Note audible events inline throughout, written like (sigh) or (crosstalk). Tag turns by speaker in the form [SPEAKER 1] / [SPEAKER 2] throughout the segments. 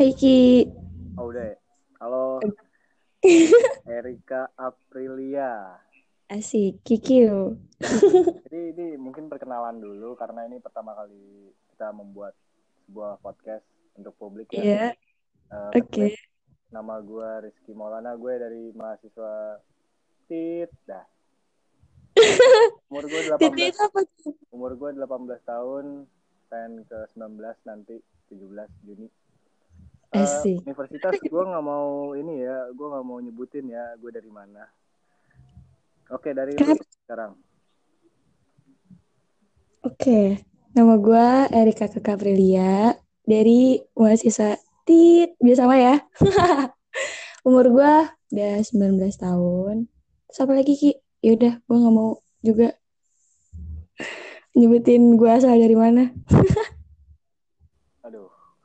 [SPEAKER 1] Hai Ki.
[SPEAKER 2] Oh udah ya. Halo (laughs) Erika Aprilia.
[SPEAKER 1] Asik, Kiki. (laughs)
[SPEAKER 2] Jadi ini mungkin perkenalan dulu karena ini pertama kali kita membuat sebuah podcast untuk publik ya.
[SPEAKER 1] Iya,
[SPEAKER 2] Eh,
[SPEAKER 1] oke.
[SPEAKER 2] Nama gue Rizky Maulana, gue dari mahasiswa TIT. Dah. (laughs) Umur gue 18
[SPEAKER 1] Titik apa tuh?
[SPEAKER 2] umur gue 18 tahun, pengen ke 19 nanti 17 Juni. Eh,
[SPEAKER 1] Asik.
[SPEAKER 2] universitas gue nggak mau ini ya, gue nggak mau nyebutin ya, gue dari mana. Oke dari lu
[SPEAKER 1] Kenapa?
[SPEAKER 2] sekarang.
[SPEAKER 1] Oke, nama gue Erika Kekaprilia dari mahasiswa TIT. Biasa sama ya. (laughs) Umur gue udah 19 tahun. Terus apa lagi Ki? Yaudah, gue gak mau juga nyebutin gue asal dari mana. (laughs)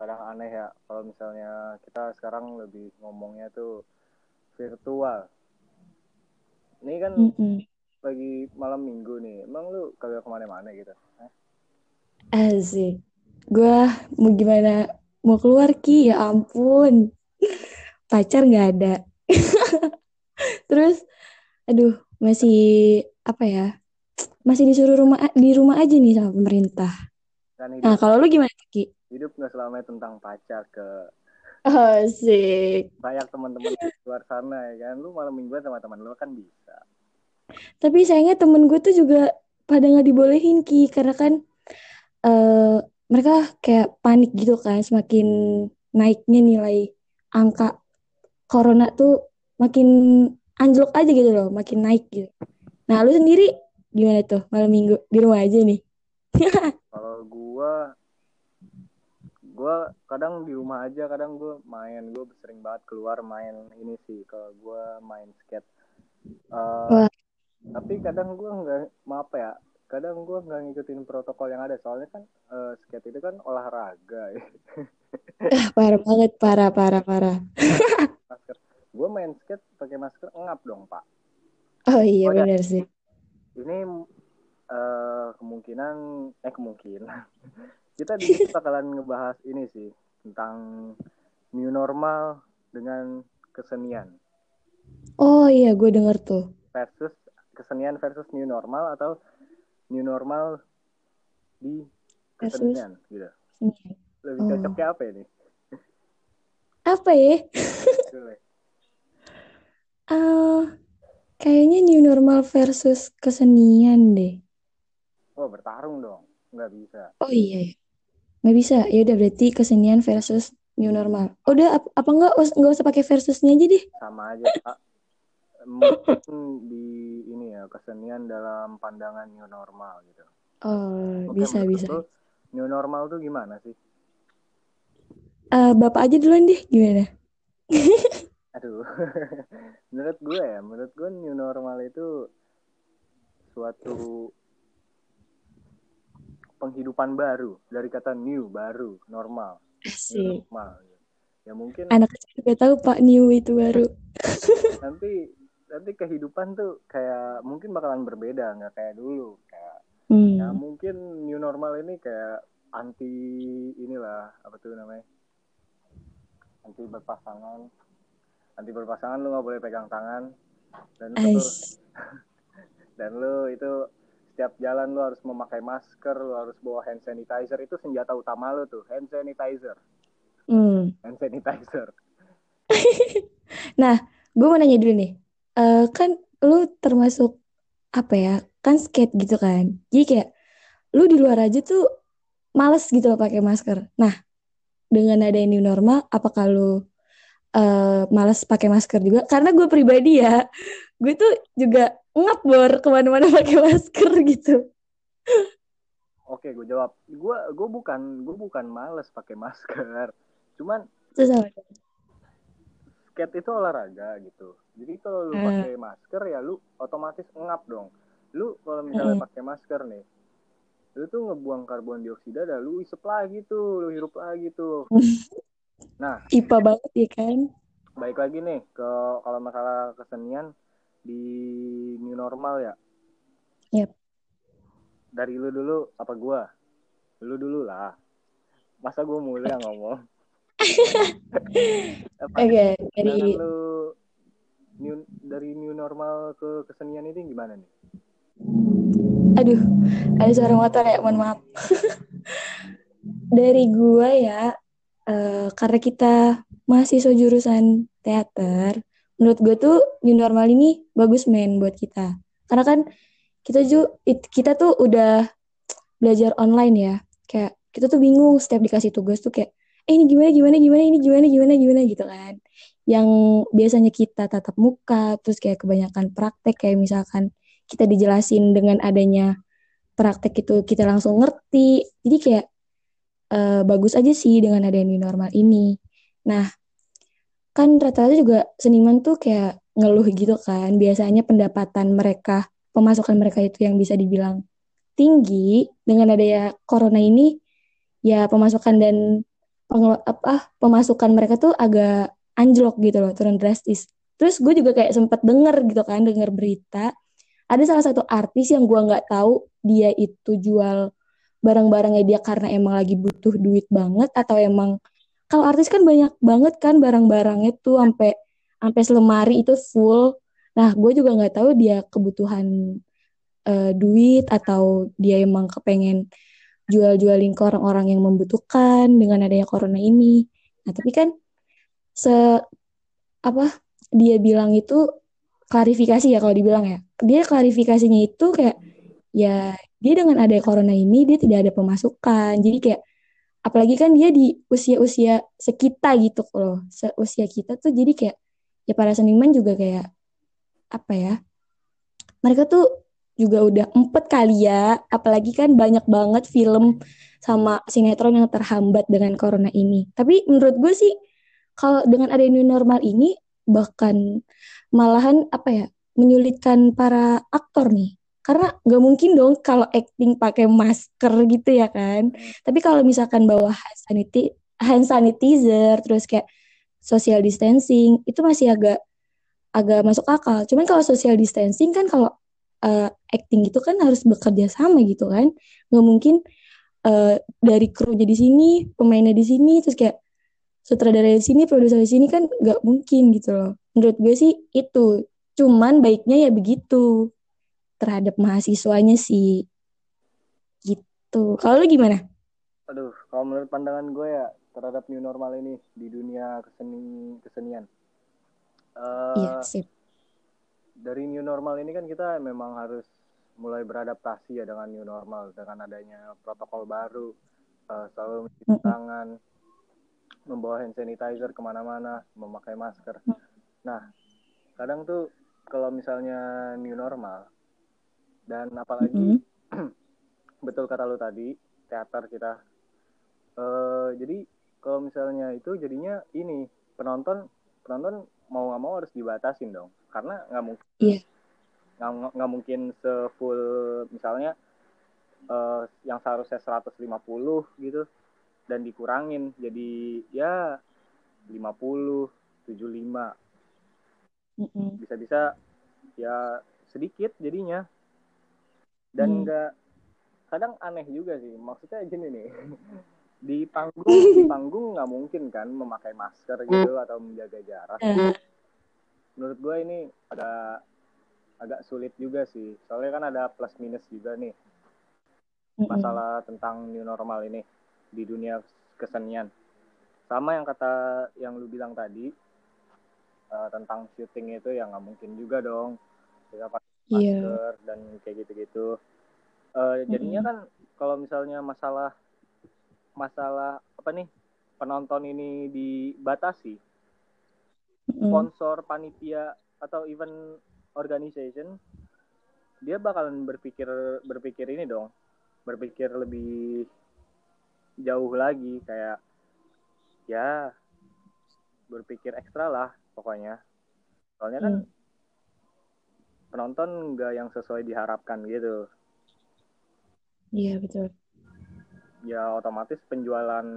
[SPEAKER 2] Kadang aneh ya kalau misalnya kita sekarang lebih ngomongnya tuh virtual. Ini kan
[SPEAKER 1] Mm-mm.
[SPEAKER 2] lagi malam minggu nih, emang lu kagak ke mana-mana gitu? Hah?
[SPEAKER 1] Asik. Gue mau gimana? Mau keluar Ki? Ya ampun. (laughs) Pacar gak ada. (laughs) Terus, aduh, masih apa ya? Masih disuruh rumah di rumah aja nih sama pemerintah. Nah, kalau lu gimana Ki?
[SPEAKER 2] Hidup nggak selamanya tentang pacar ke
[SPEAKER 1] Asik.
[SPEAKER 2] banyak teman-teman di luar sana ya kan. Lu malam mingguan sama teman lu kan bisa.
[SPEAKER 1] Tapi sayangnya temen gue tuh juga pada nggak dibolehin Ki karena kan eh mereka kayak panik gitu kan semakin naiknya nilai angka corona tuh makin anjlok aja gitu loh, makin naik gitu. Nah, lu sendiri gimana tuh malam minggu di rumah aja nih? (laughs)
[SPEAKER 2] Kalau gua gua kadang di rumah aja, kadang gua main, gua sering banget keluar main ini sih. Kalau gua main skate.
[SPEAKER 1] Wah.
[SPEAKER 2] tapi kadang gua nggak maaf ya kadang gua nggak ngikutin protokol yang ada soalnya kan eh, skate itu kan olahraga ya
[SPEAKER 1] Ah, parah banget, parah, parah, parah. (laughs)
[SPEAKER 2] masker gua main skate pakai masker ngap dong pak
[SPEAKER 1] Oh iya
[SPEAKER 2] Oh, ya.
[SPEAKER 1] benar sih.
[SPEAKER 2] ini eh, kemungkinan eh kemungkinan kita di sini bakalan ngebahas ini sih tentang new normal dengan kesenian
[SPEAKER 1] Oh iya, gue denger tuh.
[SPEAKER 2] versus kesenian versus new normal atau new normal di
[SPEAKER 1] Versus
[SPEAKER 2] kesenian gitu lebih
[SPEAKER 1] Oh.
[SPEAKER 2] cocoknya apa ini
[SPEAKER 1] Apa ya? Ah, kayaknya new normal versus kesenian deh.
[SPEAKER 2] Oh bertarung dong, nggak bisa.
[SPEAKER 1] Oh iya, ya. Nggak bisa. Ya udah berarti kesenian versus new normal. Udah ap- apa nggak us- nggak usah pakai versusnya aja deh.
[SPEAKER 2] Sama aja Pak. Mungkin di ini ya kesenian dalam pandangan new normal gitu.
[SPEAKER 1] Oh
[SPEAKER 2] Oke,
[SPEAKER 1] bisa bisa.
[SPEAKER 2] new normal tuh gimana sih?
[SPEAKER 1] Eh, bapak aja duluan deh gimana?
[SPEAKER 2] Aduh, (laughs) menurut gue ya, menurut gue new normal itu suatu penghidupan baru dari kata new baru normal.
[SPEAKER 1] Asik.
[SPEAKER 2] normal. Ya mungkin
[SPEAKER 1] Anak kecil juga tahu Pak New itu baru. (laughs)
[SPEAKER 2] nanti nanti kehidupan tuh kayak mungkin bakalan berbeda nggak kayak dulu. Kayak ya
[SPEAKER 1] Hmm.
[SPEAKER 2] mungkin new normal ini kayak anti inilah apa tuh namanya? Anti berpasangan. Anti berpasangan lu nggak boleh pegang tangan. Dan lu (laughs) dan lu itu setiap jalan lu harus memakai masker lu harus bawa hand sanitizer itu senjata utama lu tuh hand sanitizer
[SPEAKER 1] Hmm.
[SPEAKER 2] hand sanitizer (laughs)
[SPEAKER 1] Nah, gue mau nanya dulu nih. Eh, kan lu termasuk apa ya? Kan skate gitu kan. Jadi kayak lu di luar aja tuh males gitu loh pakai masker. Nah, dengan ada new normal, apakah lu eh, males pakai masker juga? Karena gue pribadi ya, gue tuh juga ngap bor ke mana-mana pakai masker gitu.
[SPEAKER 2] oke gue jawab gue gue bukan gue bukan males pakai masker cuman skate itu olahraga gitu. Jadi kalau lu
[SPEAKER 1] Eh.
[SPEAKER 2] pakai masker ya lu otomatis ngap dong. Lu kalau misalnya
[SPEAKER 1] Mm-mm.
[SPEAKER 2] pakai masker nih, lu tuh ngebuang karbon dioksida dan lu isep lagi tuh, lu hirup lagi tuh. (laughs) Nah,
[SPEAKER 1] IPA banget ya kan?
[SPEAKER 2] baik lagi nih ke kalau masalah kesenian di new normal ya.
[SPEAKER 1] Yep.
[SPEAKER 2] Dari lu dulu apa gua? Lu dulu lah. Masa gua mulu yang ngomong? (laughs)
[SPEAKER 1] Oke,
[SPEAKER 2] nih?
[SPEAKER 1] dari
[SPEAKER 2] lu new, dari new normal ke kesenian ini gimana nih?
[SPEAKER 1] aduh, ada suara motor ya, mohon maaf. (laughs) dari gua ya, eh, karena kita mahasiswa jurusan teater, menurut gue tuh new normal ini bagus men buat kita. Karena kan kita ju kita tuh udah belajar online ya. Kayak kita tuh bingung setiap dikasih tugas tuh kayak eh ini gimana gimana gimana ini gimana gimana gimana gitu kan. Yang biasanya kita tatap muka terus kayak kebanyakan praktek kayak misalkan kita dijelasin dengan adanya praktek itu kita langsung ngerti. Jadi kayak uh, bagus aja sih dengan adanya new normal ini. Nah, kan rata-rata juga seniman tuh kayak ngeluh gitu kan. Biasanya pendapatan mereka, pemasukan mereka itu yang bisa dibilang tinggi dengan adanya corona ini ya pemasukan dan apa pemasukan mereka tuh agak anjlok gitu loh, turun drastis. Terus gue juga kayak sempet denger gitu kan, denger berita ada salah satu artis yang gue nggak tahu dia itu jual barang-barangnya dia karena emang lagi butuh duit banget atau emang kalau artis kan banyak banget kan barang-barangnya tuh sampai sampai selemari itu full. Nah, gue juga nggak tahu dia kebutuhan uh, duit atau dia emang kepengen jual-jualin ke orang-orang yang membutuhkan dengan adanya corona ini. Nah, tapi kan se apa dia bilang itu klarifikasi ya kalau dibilang ya. Dia klarifikasinya itu kayak ya dia dengan adanya corona ini dia tidak ada pemasukan. Jadi kayak apalagi kan dia di usia-usia sekita gitu loh. Seusia kita tuh jadi kayak ya para seniman juga kayak apa ya? Mereka tuh juga udah empat kali ya, apalagi kan banyak banget film sama sinetron yang terhambat dengan corona ini. Tapi menurut gue sih kalau dengan ada new normal ini bahkan malahan apa ya menyulitkan para aktor nih karena nggak mungkin dong kalau acting pakai masker gitu ya kan. Tapi kalau misalkan bawa hand, sanitizer, hand sanitizer terus kayak social distancing itu masih agak agak masuk akal. Cuman kalau social distancing kan kalau uh, acting itu kan harus bekerja sama gitu kan. Nggak mungkin uh, dari krunya di sini pemainnya di sini terus kayak sutradara di sini produser di sini kan nggak mungkin gitu loh. Menurut gue sih itu. Cuman baiknya ya begitu terhadap mahasiswanya sih. Gitu. Kalau lu gimana?
[SPEAKER 2] Aduh kalau menurut pandangan gue ya terhadap new normal ini di dunia keseni kesenian. Uh, iya sip. dari new normal ini kan kita memang harus mulai beradaptasi ya dengan new normal dengan adanya protokol baru uh, selalu mencuci mm -hmm. tangan membawa hand sanitizer ke mana-mana, memakai masker. Nah, kadang tuh kalau misalnya new normal dan apalagi mm-hmm. (clears throat) betul kata lu tadi teater kita, uh, jadi kalau misalnya itu jadinya ini penonton penonton mau nggak mau harus dibatasin dong, karena nggak mungkin yeah. nggak mungkin sefull misalnya uh, yang seharusnya 150 gitu dan dikurangin. Jadi ya 50 75 bisa-bisa ya sedikit jadinya dan enggak mm. kadang aneh juga sih maksudnya gini nih (laughs) di panggung di panggung nggak mungkin kan memakai masker gitu atau menjaga jarak mm. menurut gue ini ada agak sulit juga sih soalnya kan ada plus minus juga nih masalah tentang new normal ini di dunia kesenian. Sama yang kata yang lu bilang tadi uh, tentang syuting itu ya nggak mungkin juga dong kita pakai. Masker yeah. dan kayak gitu-gitu. Uh, jadinya mm. kan kalau misalnya masalah masalah apa nih penonton ini dibatasi, mm. sponsor panitia atau event organization dia bakalan berpikir berpikir ini dong berpikir lebih jauh lagi kayak ya berpikir ekstra lah pokoknya soalnya kan hmm. Penonton nggak yang sesuai diharapkan gitu.
[SPEAKER 1] Iya betul.
[SPEAKER 2] Ya otomatis penjualan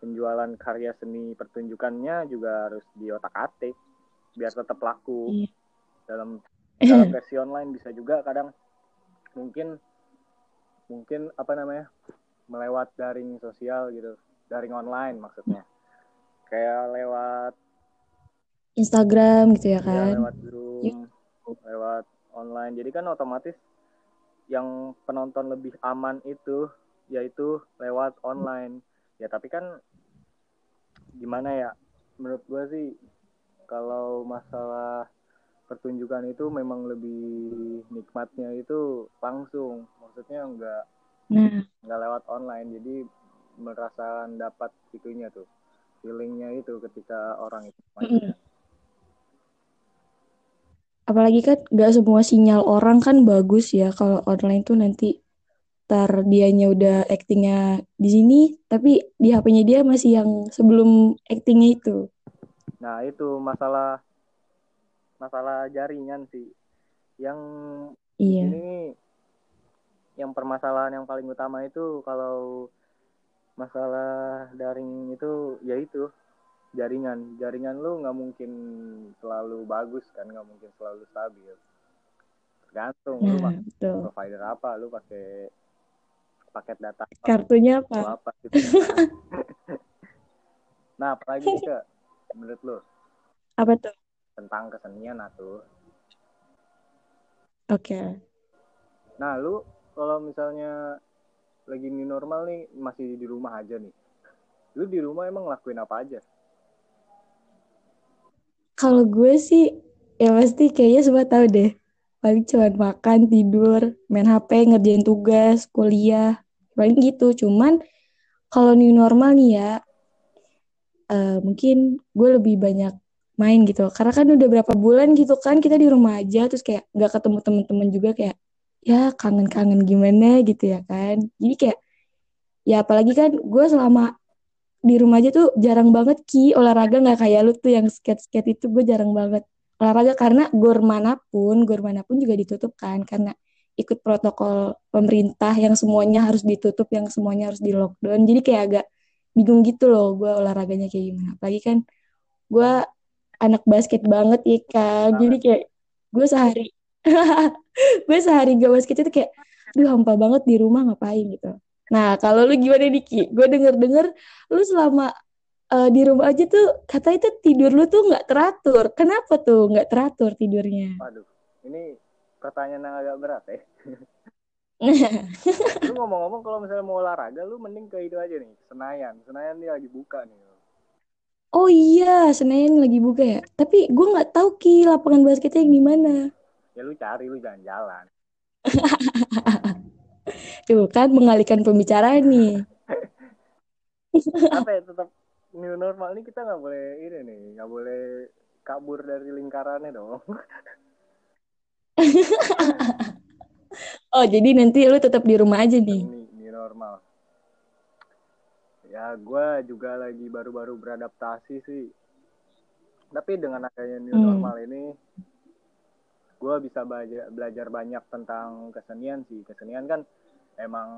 [SPEAKER 2] penjualan karya seni pertunjukannya juga harus diotak atik biar tetap laku. Iya. dalam dalam versi online bisa juga kadang mungkin mungkin apa namanya melewat daring sosial gitu daring online maksudnya. Kayak lewat
[SPEAKER 1] Instagram gitu ya
[SPEAKER 2] ya
[SPEAKER 1] kan?
[SPEAKER 2] lewat Zoom lewat online. Jadi kan otomatis yang penonton lebih aman itu yaitu lewat online. Ya tapi kan gimana ya? Menurut gue sih kalau masalah pertunjukan itu memang lebih nikmatnya itu langsung. Maksudnya enggak
[SPEAKER 1] nah
[SPEAKER 2] nggak lewat online. Jadi merasakan dapat itunya tuh feelingnya itu ketika orang itu.
[SPEAKER 1] Apalagi kan nggak semua sinyal orang kan bagus ya kalau online tuh nanti tar dianya udah actingnya di sini tapi di HP-nya dia masih yang sebelum actingnya itu.
[SPEAKER 2] Nah itu masalah masalah jaringan sih. Yang
[SPEAKER 1] iya.
[SPEAKER 2] sini yang permasalahan yang paling utama itu kalau masalah daring itu yaitu jaringan. Jaringan lu nggak mungkin selalu bagus kan nggak mungkin selalu stabil. Tergantung lu
[SPEAKER 1] nah
[SPEAKER 2] pakai
[SPEAKER 1] betul.
[SPEAKER 2] provider apa lu pakai paket data apa
[SPEAKER 1] kartunya apa?
[SPEAKER 2] apa gitu. (laughs) Nah apalagi ke menurut lu?
[SPEAKER 1] Apa tuh?
[SPEAKER 2] Tentang kesenian atau
[SPEAKER 1] oke.
[SPEAKER 2] Nah lu kalau misalnya lagi new normal nih masih di rumah aja nih. Lu di rumah emang ngelakuin apa aja
[SPEAKER 1] kalau gue sih ya pasti kayaknya semua tahu deh. Paling cuma makan tidur main HP ngerjain tugas kuliah. Paling gitu. Cuman kalau new normal nih ya eh, mungkin gue lebih banyak main gitu. Karena kan udah berapa bulan gitu kan kita di rumah aja. Terus kayak nggak ketemu temen-temen juga kayak ya kangen-kangen gimana? gitu ya kan. Jadi kayak ya apalagi kan gue selama di rumah aja tuh jarang banget ki. Olahraga nggak kayak lu tuh yang skate-skate itu gue jarang banget. Olahraga karena gor mana pun gor mana pun juga ditutup kan karena ikut protokol pemerintah yang semuanya harus ditutup yang semuanya harus di lockdown. Jadi kayak agak bingung gitu loh gue olahraganya kayak gimana. Apalagi kan gue anak basket banget ya kan. Jadi kayak gue sehari (laughs) gue sehari gak basket itu kayak duh hampa banget di rumah ngapain? gitu nah kalau lu gimana Diki? Gue denger denger lu selama eh, di rumah aja tuh kata itu tidur lu tuh nggak teratur. Kenapa tuh nggak teratur tidurnya?
[SPEAKER 2] Waduh ini pertanyaan yang agak berat ya (laughs) lu ngomong-ngomong kalau misalnya mau olahraga lu mending ke itu aja nih Senayan. Senayan ini lagi buka nih
[SPEAKER 1] oh iya Senayan lagi buka ya? Tapi gue nggak tahu ki lapangan basketnya yang gimana
[SPEAKER 2] ya lu cari lu jalan-jalan (laughs)
[SPEAKER 1] tuh kan mengalihkan pembicaraan nih.
[SPEAKER 2] Apa ya tetap new normal ini kita nggak boleh ini nih nggak boleh kabur dari lingkarannya dong. (laughs)
[SPEAKER 1] Oh jadi nanti lu tetap di rumah aja nih?
[SPEAKER 2] Ini new normal. Ya gue juga lagi baru-baru beradaptasi sih. Tapi dengan adanya new
[SPEAKER 1] Hmm.
[SPEAKER 2] normal ini gue bisa belajar belajar banyak tentang kesenian sih kesenian kan emang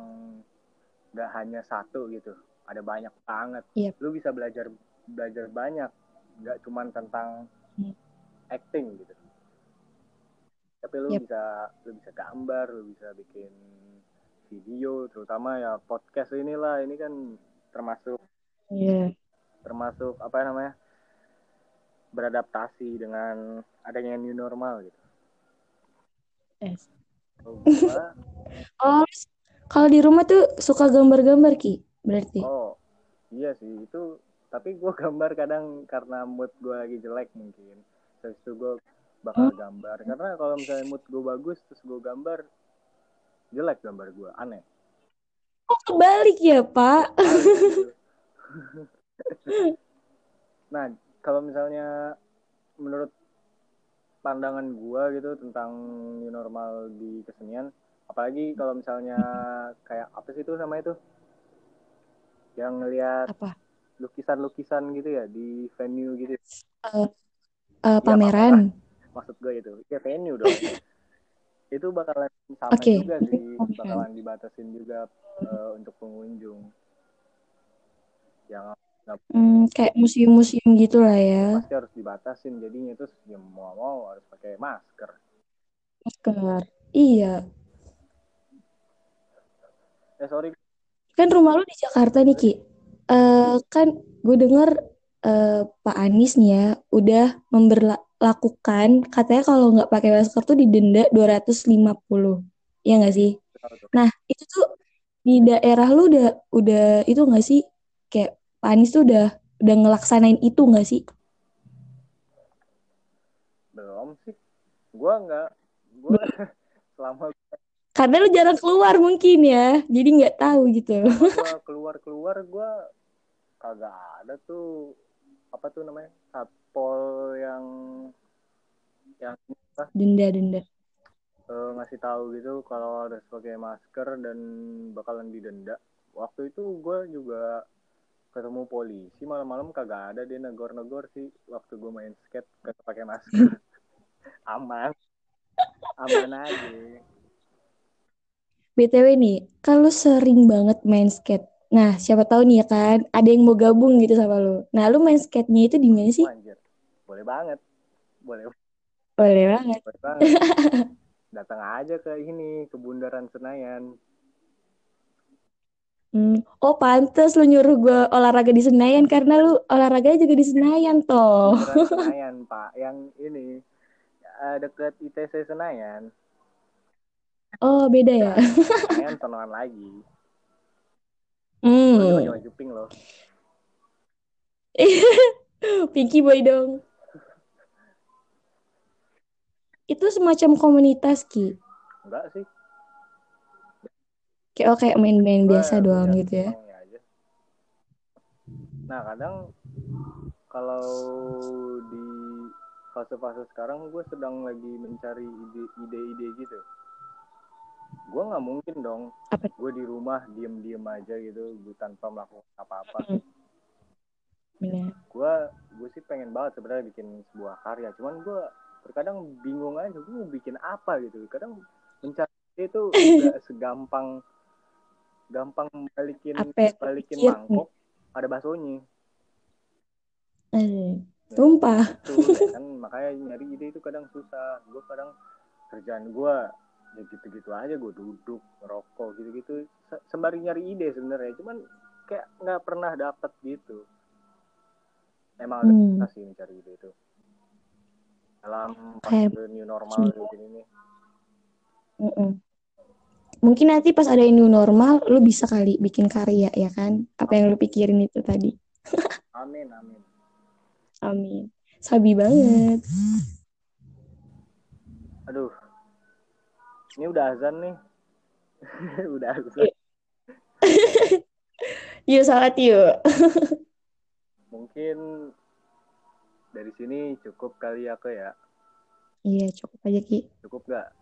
[SPEAKER 2] nggak hanya satu gitu ada banyak banget
[SPEAKER 1] Yep.
[SPEAKER 2] lu bisa belajar belajar banyak nggak cuman tentang
[SPEAKER 1] Hmm.
[SPEAKER 2] acting gitu tapi lu
[SPEAKER 1] Yep.
[SPEAKER 2] bisa lu bisa gambar lu bisa bikin video terutama ya podcast inilah ini kan termasuk
[SPEAKER 1] Iya.
[SPEAKER 2] termasuk apa namanya beradaptasi dengan adanya new normal gitu Kalau gua (laughs)
[SPEAKER 1] Oh, kalau di rumah tuh suka gambar-gambar Ki, berarti.
[SPEAKER 2] oh iya sih itu tapi gue gambar kadang karena mood gue lagi jelek mungkin terus itu gue bakal gambar karena kalau misalnya mood gue bagus terus gue gambar jelek gambar gue aneh
[SPEAKER 1] Oh, kebalik ya, Pak.
[SPEAKER 2] Gitu. (laughs) nah kalau misalnya menurut pandangan gue gitu tentang new normal di kesenian. Apalagi kalau misalnya kayak apa sih itu sama itu? Yang ngelihat lukisan-lukisan gitu ya di venue gitu
[SPEAKER 1] eh,
[SPEAKER 2] Iya,
[SPEAKER 1] pameran.
[SPEAKER 2] maksud gue itu. Ya venue dong. Itu bakalan sama
[SPEAKER 1] Oke.
[SPEAKER 2] juga sih. Bakalan dibatasin juga eh, untuk pengunjung
[SPEAKER 1] Hmm, kayak museum-museum gitu lah ya.
[SPEAKER 2] pasti harus dibatasin jadinya itu ya mau mau harus pakai masker
[SPEAKER 1] Masker. Iya.
[SPEAKER 2] eh sorry
[SPEAKER 1] Kan rumah lu di Jakarta nih, Ki. Eh, kan gue denger eh, Pak Anies nih ya udah memberlakukan katanya kalau nggak pakai masker tuh didenda 250. Ya nggak sih? Nah, itu tuh di daerah lu udah udah itu nggak sih? Kayak Pak Anies tuh udah udah ngelaksanain itu nggak sih?
[SPEAKER 2] belum sih gue nggak gue (laughs) selama
[SPEAKER 1] Karena lu jarang keluar mungkin ya, jadi nggak tahu gitu.
[SPEAKER 2] gue (laughs) keluar keluar gue kagak ada tuh apa tuh namanya satpol yang yang apa,
[SPEAKER 1] Denda-denda.
[SPEAKER 2] eh, ngasih tahu gitu kalau harus pakai masker dan bakalan didenda waktu itu gue juga ketemu polisi malam-malam kagak ada dia negor-negor sih waktu gue main skate kagak pakai masker (laughs) aman aman aja
[SPEAKER 1] BTW nih, kalau sering banget main skate. Nah, siapa tahu nih ya kan, ada yang mau gabung gitu sama lu. Nah, lu main skate-nya itu di mana sih?
[SPEAKER 2] Anjir. boleh banget boleh
[SPEAKER 1] Boleh banget.
[SPEAKER 2] boleh banget (laughs) datang aja ke ini ke Bundaran Senayan
[SPEAKER 1] Hmm. Oh, pantes lu nyuruh gue olahraga di Senayan karena lu olahraganya juga di Senayan toh. (laughs)
[SPEAKER 2] Senayan pak yang ini eh, deket ITC Senayan
[SPEAKER 1] Oh, beda ya? (laughs)
[SPEAKER 2] Senayan sonoan lagi
[SPEAKER 1] Hmm.
[SPEAKER 2] Gue lagi ping loh (laughs)
[SPEAKER 1] Pinky Boy dong. Itu semacam komunitas, Ki.
[SPEAKER 2] enggak sih
[SPEAKER 1] Kayak, oh, kayak main-main biasa doang
[SPEAKER 2] punya
[SPEAKER 1] gitu ya.
[SPEAKER 2] aja. nah kadang kalau di fase-fase sekarang gue sedang lagi mencari ide- ide-ide gitu gue nggak mungkin dong gue di rumah diem-diem aja gitu gue tanpa melakukan apa-apa
[SPEAKER 1] Hmm. Bener.
[SPEAKER 2] gue gue sih pengen banget sebenarnya bikin sebuah karya cuman gue terkadang bingung aja gue mau bikin apa gitu kadang mencari itu (laughs) nggak segampang gampang balikin
[SPEAKER 1] ya,
[SPEAKER 2] balikin mangkok ada baksonya.
[SPEAKER 1] Eh,
[SPEAKER 2] itu ya kan (laughs) makanya nyari ide itu kadang susah. Gue kadang kerjaan gue ya gitu-gitu aja gue duduk ngerokok gitu-gitu. Se- sembari nyari ide sebenarnya. Cuman kayak nggak pernah dapet gitu. Emang agak
[SPEAKER 1] Hmm.
[SPEAKER 2] susah sih mencari ide itu. Dalam
[SPEAKER 1] Kayak-
[SPEAKER 2] new normal kayak nih.
[SPEAKER 1] Mm-mm. Mungkin nanti pas ada new normal, lu bisa kali bikin karya ya kan? Apa yang lu pikirin itu tadi.
[SPEAKER 2] amin amin
[SPEAKER 1] Amin. Sabi banget.
[SPEAKER 2] aduh ini udah azan nih (laughs) udah azan (laughs)
[SPEAKER 1] Yuk salat yuk.
[SPEAKER 2] mungkin dari sini cukup kali ya ke ya
[SPEAKER 1] Iya cukup aja Ki.
[SPEAKER 2] cukup gak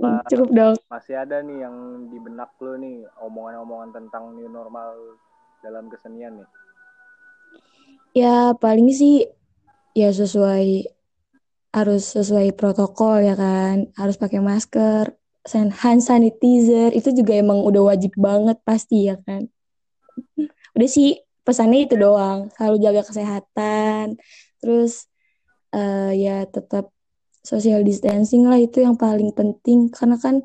[SPEAKER 2] apa (laughs)
[SPEAKER 1] Cukup dong.
[SPEAKER 2] masih ada nih yang di benak lo nih omongan-omongan tentang new normal dalam kesenian nih
[SPEAKER 1] Ya paling sih ya sesuai harus sesuai protokol ya kan. Harus pakai masker, hand sanitizer itu juga emang udah wajib banget pasti ya kan. (laughs) Udah sih pesannya itu doang. Selalu jaga kesehatan. Terus eh, ya tetap social distancing lah itu yang paling penting. Karena kan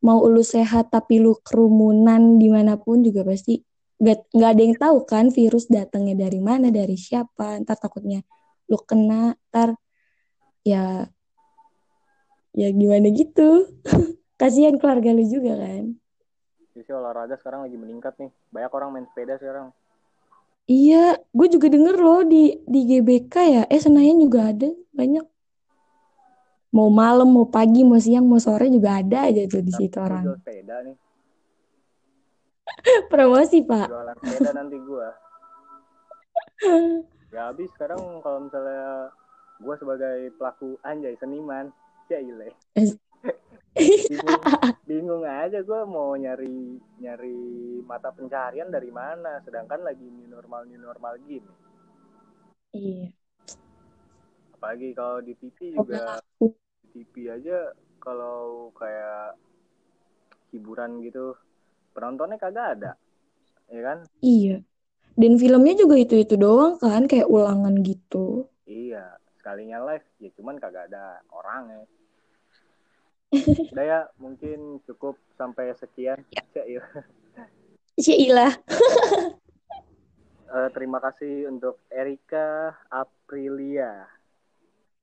[SPEAKER 1] mau lu sehat tapi lu kerumunan di mana pun juga pasti nggak nggak ada yang tahu kan virus datangnya dari mana dari siapa. Ntar takutnya lu kena ntar ya ya gimana gitu. (laughs) Kasihan keluarga lu juga kan.
[SPEAKER 2] Sih olahraga sekarang lagi meningkat nih. Banyak orang main sepeda sekarang.
[SPEAKER 1] Iya gue juga denger loh di di GBK ya. Eh Senayan juga ada. Banyak mau malam mau pagi mau siang mau sore juga ada aja tuh di situ orang.
[SPEAKER 2] jual sepeda nih. (laughs)
[SPEAKER 1] Promosi pak.
[SPEAKER 2] Jualan sepeda nanti gua. (laughs) Ya habis sekarang kalau misalnya gua sebagai pelaku anjay seniman ya ile bingung, (laughs) bingung aja gua mau nyari nyari mata pencarian dari mana sedangkan lagi new normal new normal gini.
[SPEAKER 1] Iya.
[SPEAKER 2] Apalagi kalau di TV juga TV aja kalau kayak hiburan gitu. Penontonnya kagak ada ya kan?
[SPEAKER 1] Iya. Dan filmnya juga itu itu doang kan kayak ulangan gitu.
[SPEAKER 2] Iya sekalinya live ya cuman kagak ada orangnya. (laughs) Udah ya mungkin cukup sampai sekian. Ya, iya.
[SPEAKER 1] Cailah
[SPEAKER 2] uh, terima kasih untuk Erika Aprilia.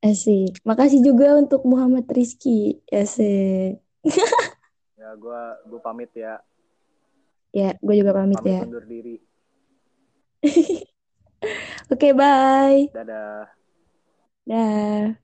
[SPEAKER 1] Asik. Makasih juga untuk Muhammad Rizky. Asik.
[SPEAKER 2] ya, gue gue pamit ya.
[SPEAKER 1] Ya, gue juga pamit,
[SPEAKER 2] pamit
[SPEAKER 1] ya.
[SPEAKER 2] undur diri. (laughs)
[SPEAKER 1] Oke, okay, bye.
[SPEAKER 2] Dadah.
[SPEAKER 1] Dah.